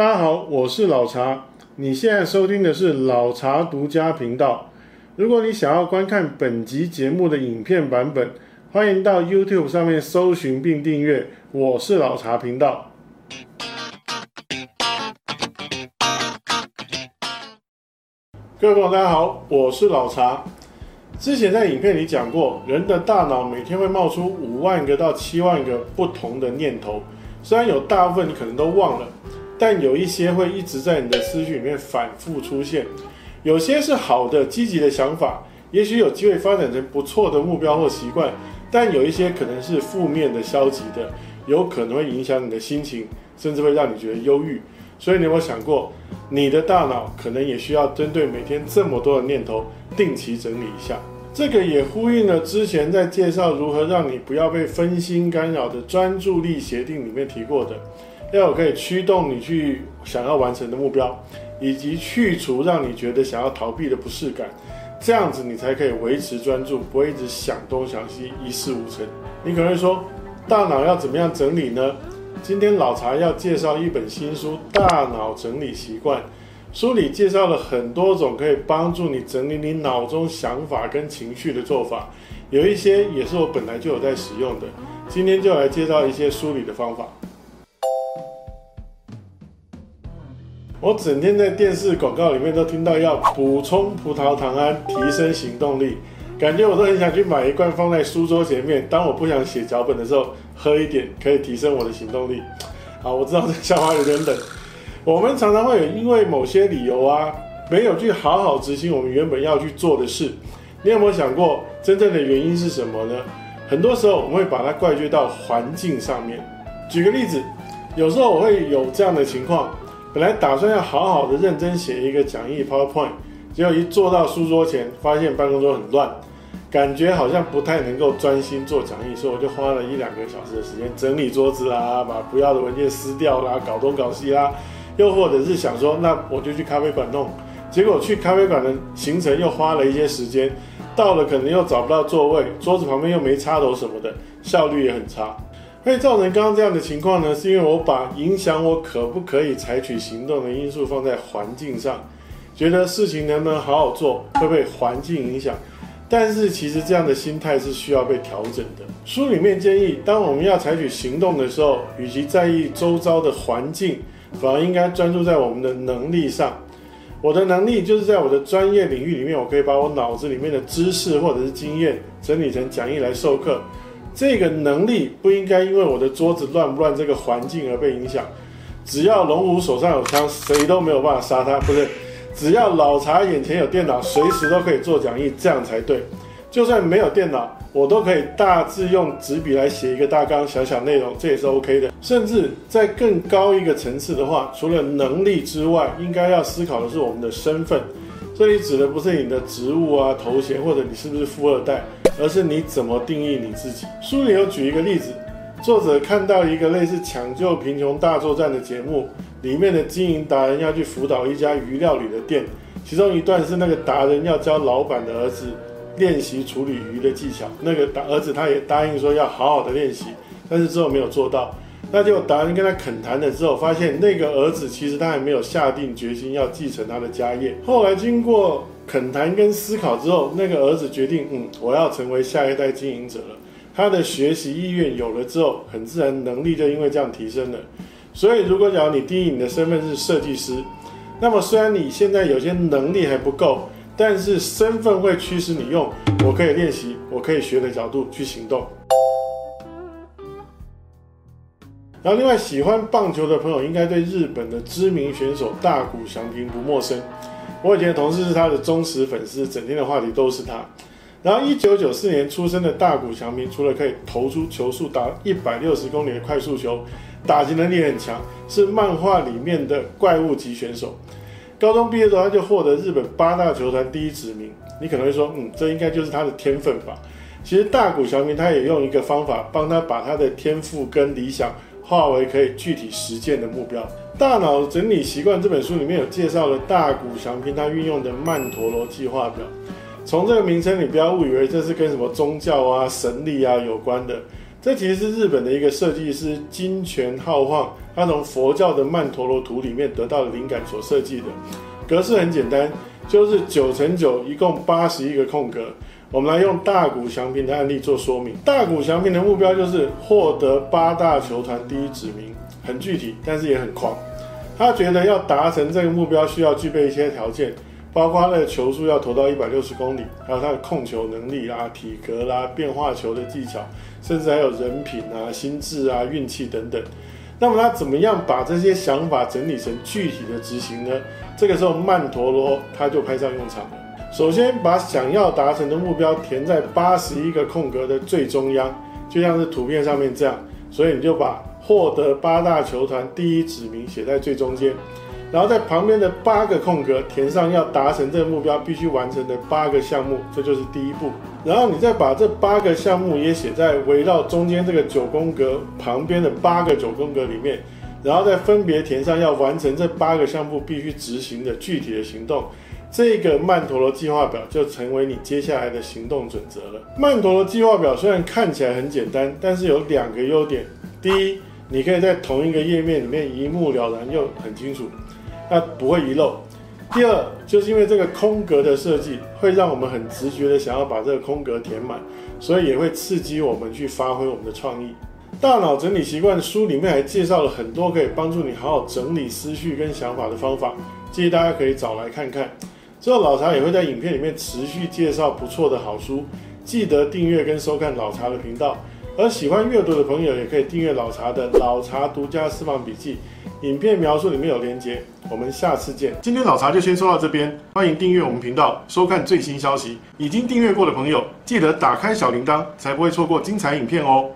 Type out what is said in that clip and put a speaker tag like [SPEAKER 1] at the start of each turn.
[SPEAKER 1] 大家好，我是老茶。你现在收听的是老茶独家频道。如果你想要观看本集节目的影片版本，欢迎到 YouTube 上面搜寻并订阅“我是老茶频道”。各位朋友，大家好，我是老茶。之前在影片里讲过，人的大脑每天会冒出五万个到七万个不同的念头，虽然有大部分你可能都忘了。但有一些会一直在你的思绪里面反复出现，有些是好的、积极的想法，也许有机会发展成不错的目标或习惯；但有一些可能是负面的、消极的，有可能会影响你的心情，甚至会让你觉得忧郁。所以你有没有想过，你的大脑可能也需要针对每天这么多的念头，定期整理一下？这个也呼应了之前在介绍如何让你不要被分心干扰的专注力协定里面提过的。要有可以驱动你去想要完成的目标，以及去除让你觉得想要逃避的不适感，这样子你才可以维持专注，不会一直想东想西，一事无成。你可能会说，大脑要怎么样整理呢？今天老茶要介绍一本新书《大脑整理习惯》，书里介绍了很多种可以帮助你整理你脑中想法跟情绪的做法，有一些也是我本来就有在使用的。今天就来介绍一些书里的方法。我整天在电视广告里面都听到要补充葡萄糖胺，提升行动力，感觉我都很想去买一罐放在书桌前面，当我不想写脚本的时候喝一点，可以提升我的行动力。好，我知道这笑话有点冷。我们常常会有因为某些理由啊，没有去好好执行我们原本要去做的事。你有没有想过，真正的原因是什么呢？很多时候我们会把它怪罪到环境上面。举个例子，有时候我会有这样的情况。本来打算要好好的认真写一个讲义 PowerPoint，结果一坐到书桌前，发现办公桌很乱，感觉好像不太能够专心做讲义，所以我就花了一两个小时的时间整理桌子啦，把不要的文件撕掉啦，搞东搞西啦，又或者是想说，那我就去咖啡馆弄，结果去咖啡馆的行程又花了一些时间，到了可能又找不到座位，桌子旁边又没插头什么的，效率也很差。会造成刚刚这样的情况呢，是因为我把影响我可不可以采取行动的因素放在环境上，觉得事情能不能好好做会被环境影响。但是其实这样的心态是需要被调整的。书里面建议，当我们要采取行动的时候，与其在意周遭的环境，反而应该专注在我们的能力上。我的能力就是在我的专业领域里面，我可以把我脑子里面的知识或者是经验整理成讲义来授课。这个能力不应该因为我的桌子乱不乱这个环境而被影响。只要龙五手上有枪，谁都没有办法杀他。不是，只要老查眼前有电脑，随时都可以做讲义，这样才对。就算没有电脑，我都可以大致用纸笔来写一个大纲，想想内容，这也是 OK 的。甚至在更高一个层次的话，除了能力之外，应该要思考的是我们的身份。这里指的不是你的职务啊、头衔，或者你是不是富二代。而是你怎么定义你自己？书里有举一个例子，作者看到一个类似抢救贫穷大作战的节目，里面的经营达人要去辅导一家鱼料理的店，其中一段是那个达人要教老板的儿子练习处理鱼的技巧，那个儿子他也答应说要好好的练习，但是之后没有做到，那就达人跟他恳谈了之后，发现那个儿子其实他还没有下定决心要继承他的家业，后来经过。恳谈跟思考之后，那个儿子决定，嗯，我要成为下一代经营者了。他的学习意愿有了之后，很自然能力就因为这样提升了。所以，如果假如你定义你的身份是设计师，那么虽然你现在有些能力还不够，但是身份会驱使你用我可以练习、我可以学的角度去行动。然后，另外喜欢棒球的朋友应该对日本的知名选手大谷翔平不陌生。我以前的同事是他的忠实粉丝，整天的话题都是他。然后，一九九四年出生的大谷翔平，除了可以投出球速达一百六十公里的快速球，打击能力很强，是漫画里面的怪物级选手。高中毕业之后，他就获得日本八大球团第一指名。你可能会说，嗯，这应该就是他的天分吧？其实，大谷翔平他也用一个方法，帮他把他的天赋跟理想化为可以具体实践的目标。《大脑整理习惯》这本书里面有介绍了大谷祥平他运用的曼陀罗计划表。从这个名称，你不要误以为这是跟什么宗教啊、神力啊有关的。这其实是日本的一个设计师金泉浩晃，他从佛教的曼陀罗图里面得到的灵感所设计的。格式很简单，就是九乘九，一共八十一个空格。我们来用大谷祥平的案例做说明。大谷祥平的目标就是获得八大球团第一指名，很具体，但是也很狂。他觉得要达成这个目标，需要具备一些条件，包括他的球速要投到一百六十公里，还有他的控球能力啦、体格啦、变化球的技巧，甚至还有人品啊、心智啊、运气等等。那么他怎么样把这些想法整理成具体的执行呢？这个时候曼陀罗他就派上用场了。首先，把想要达成的目标填在八十一个空格的最中央，就像是图片上面这样。所以你就把获得八大球团第一指名写在最中间，然后在旁边的八个空格填上要达成这个目标必须完成的八个项目，这就是第一步。然后你再把这八个项目也写在围绕中间这个九宫格旁边的八个九宫格里面，然后再分别填上要完成这八个项目必须执行的具体的行动。这个曼陀罗计划表就成为你接下来的行动准则了。曼陀罗计划表虽然看起来很简单，但是有两个优点：第一，你可以在同一个页面里面一目了然又很清楚，那不会遗漏；第二，就是因为这个空格的设计会让我们很直觉的想要把这个空格填满，所以也会刺激我们去发挥我们的创意。大脑整理习惯书里面还介绍了很多可以帮助你好好整理思绪跟想法的方法，建议大家可以找来看看。之后老茶也会在影片里面持续介绍不错的好书，记得订阅跟收看老茶的频道。而喜欢阅读的朋友也可以订阅老茶的老茶独家私房笔记，影片描述里面有连接。我们下次见。今天老茶就先说到这边，欢迎订阅我们频道，收看最新消息。已经订阅过的朋友，记得打开小铃铛，才不会错过精彩影片哦。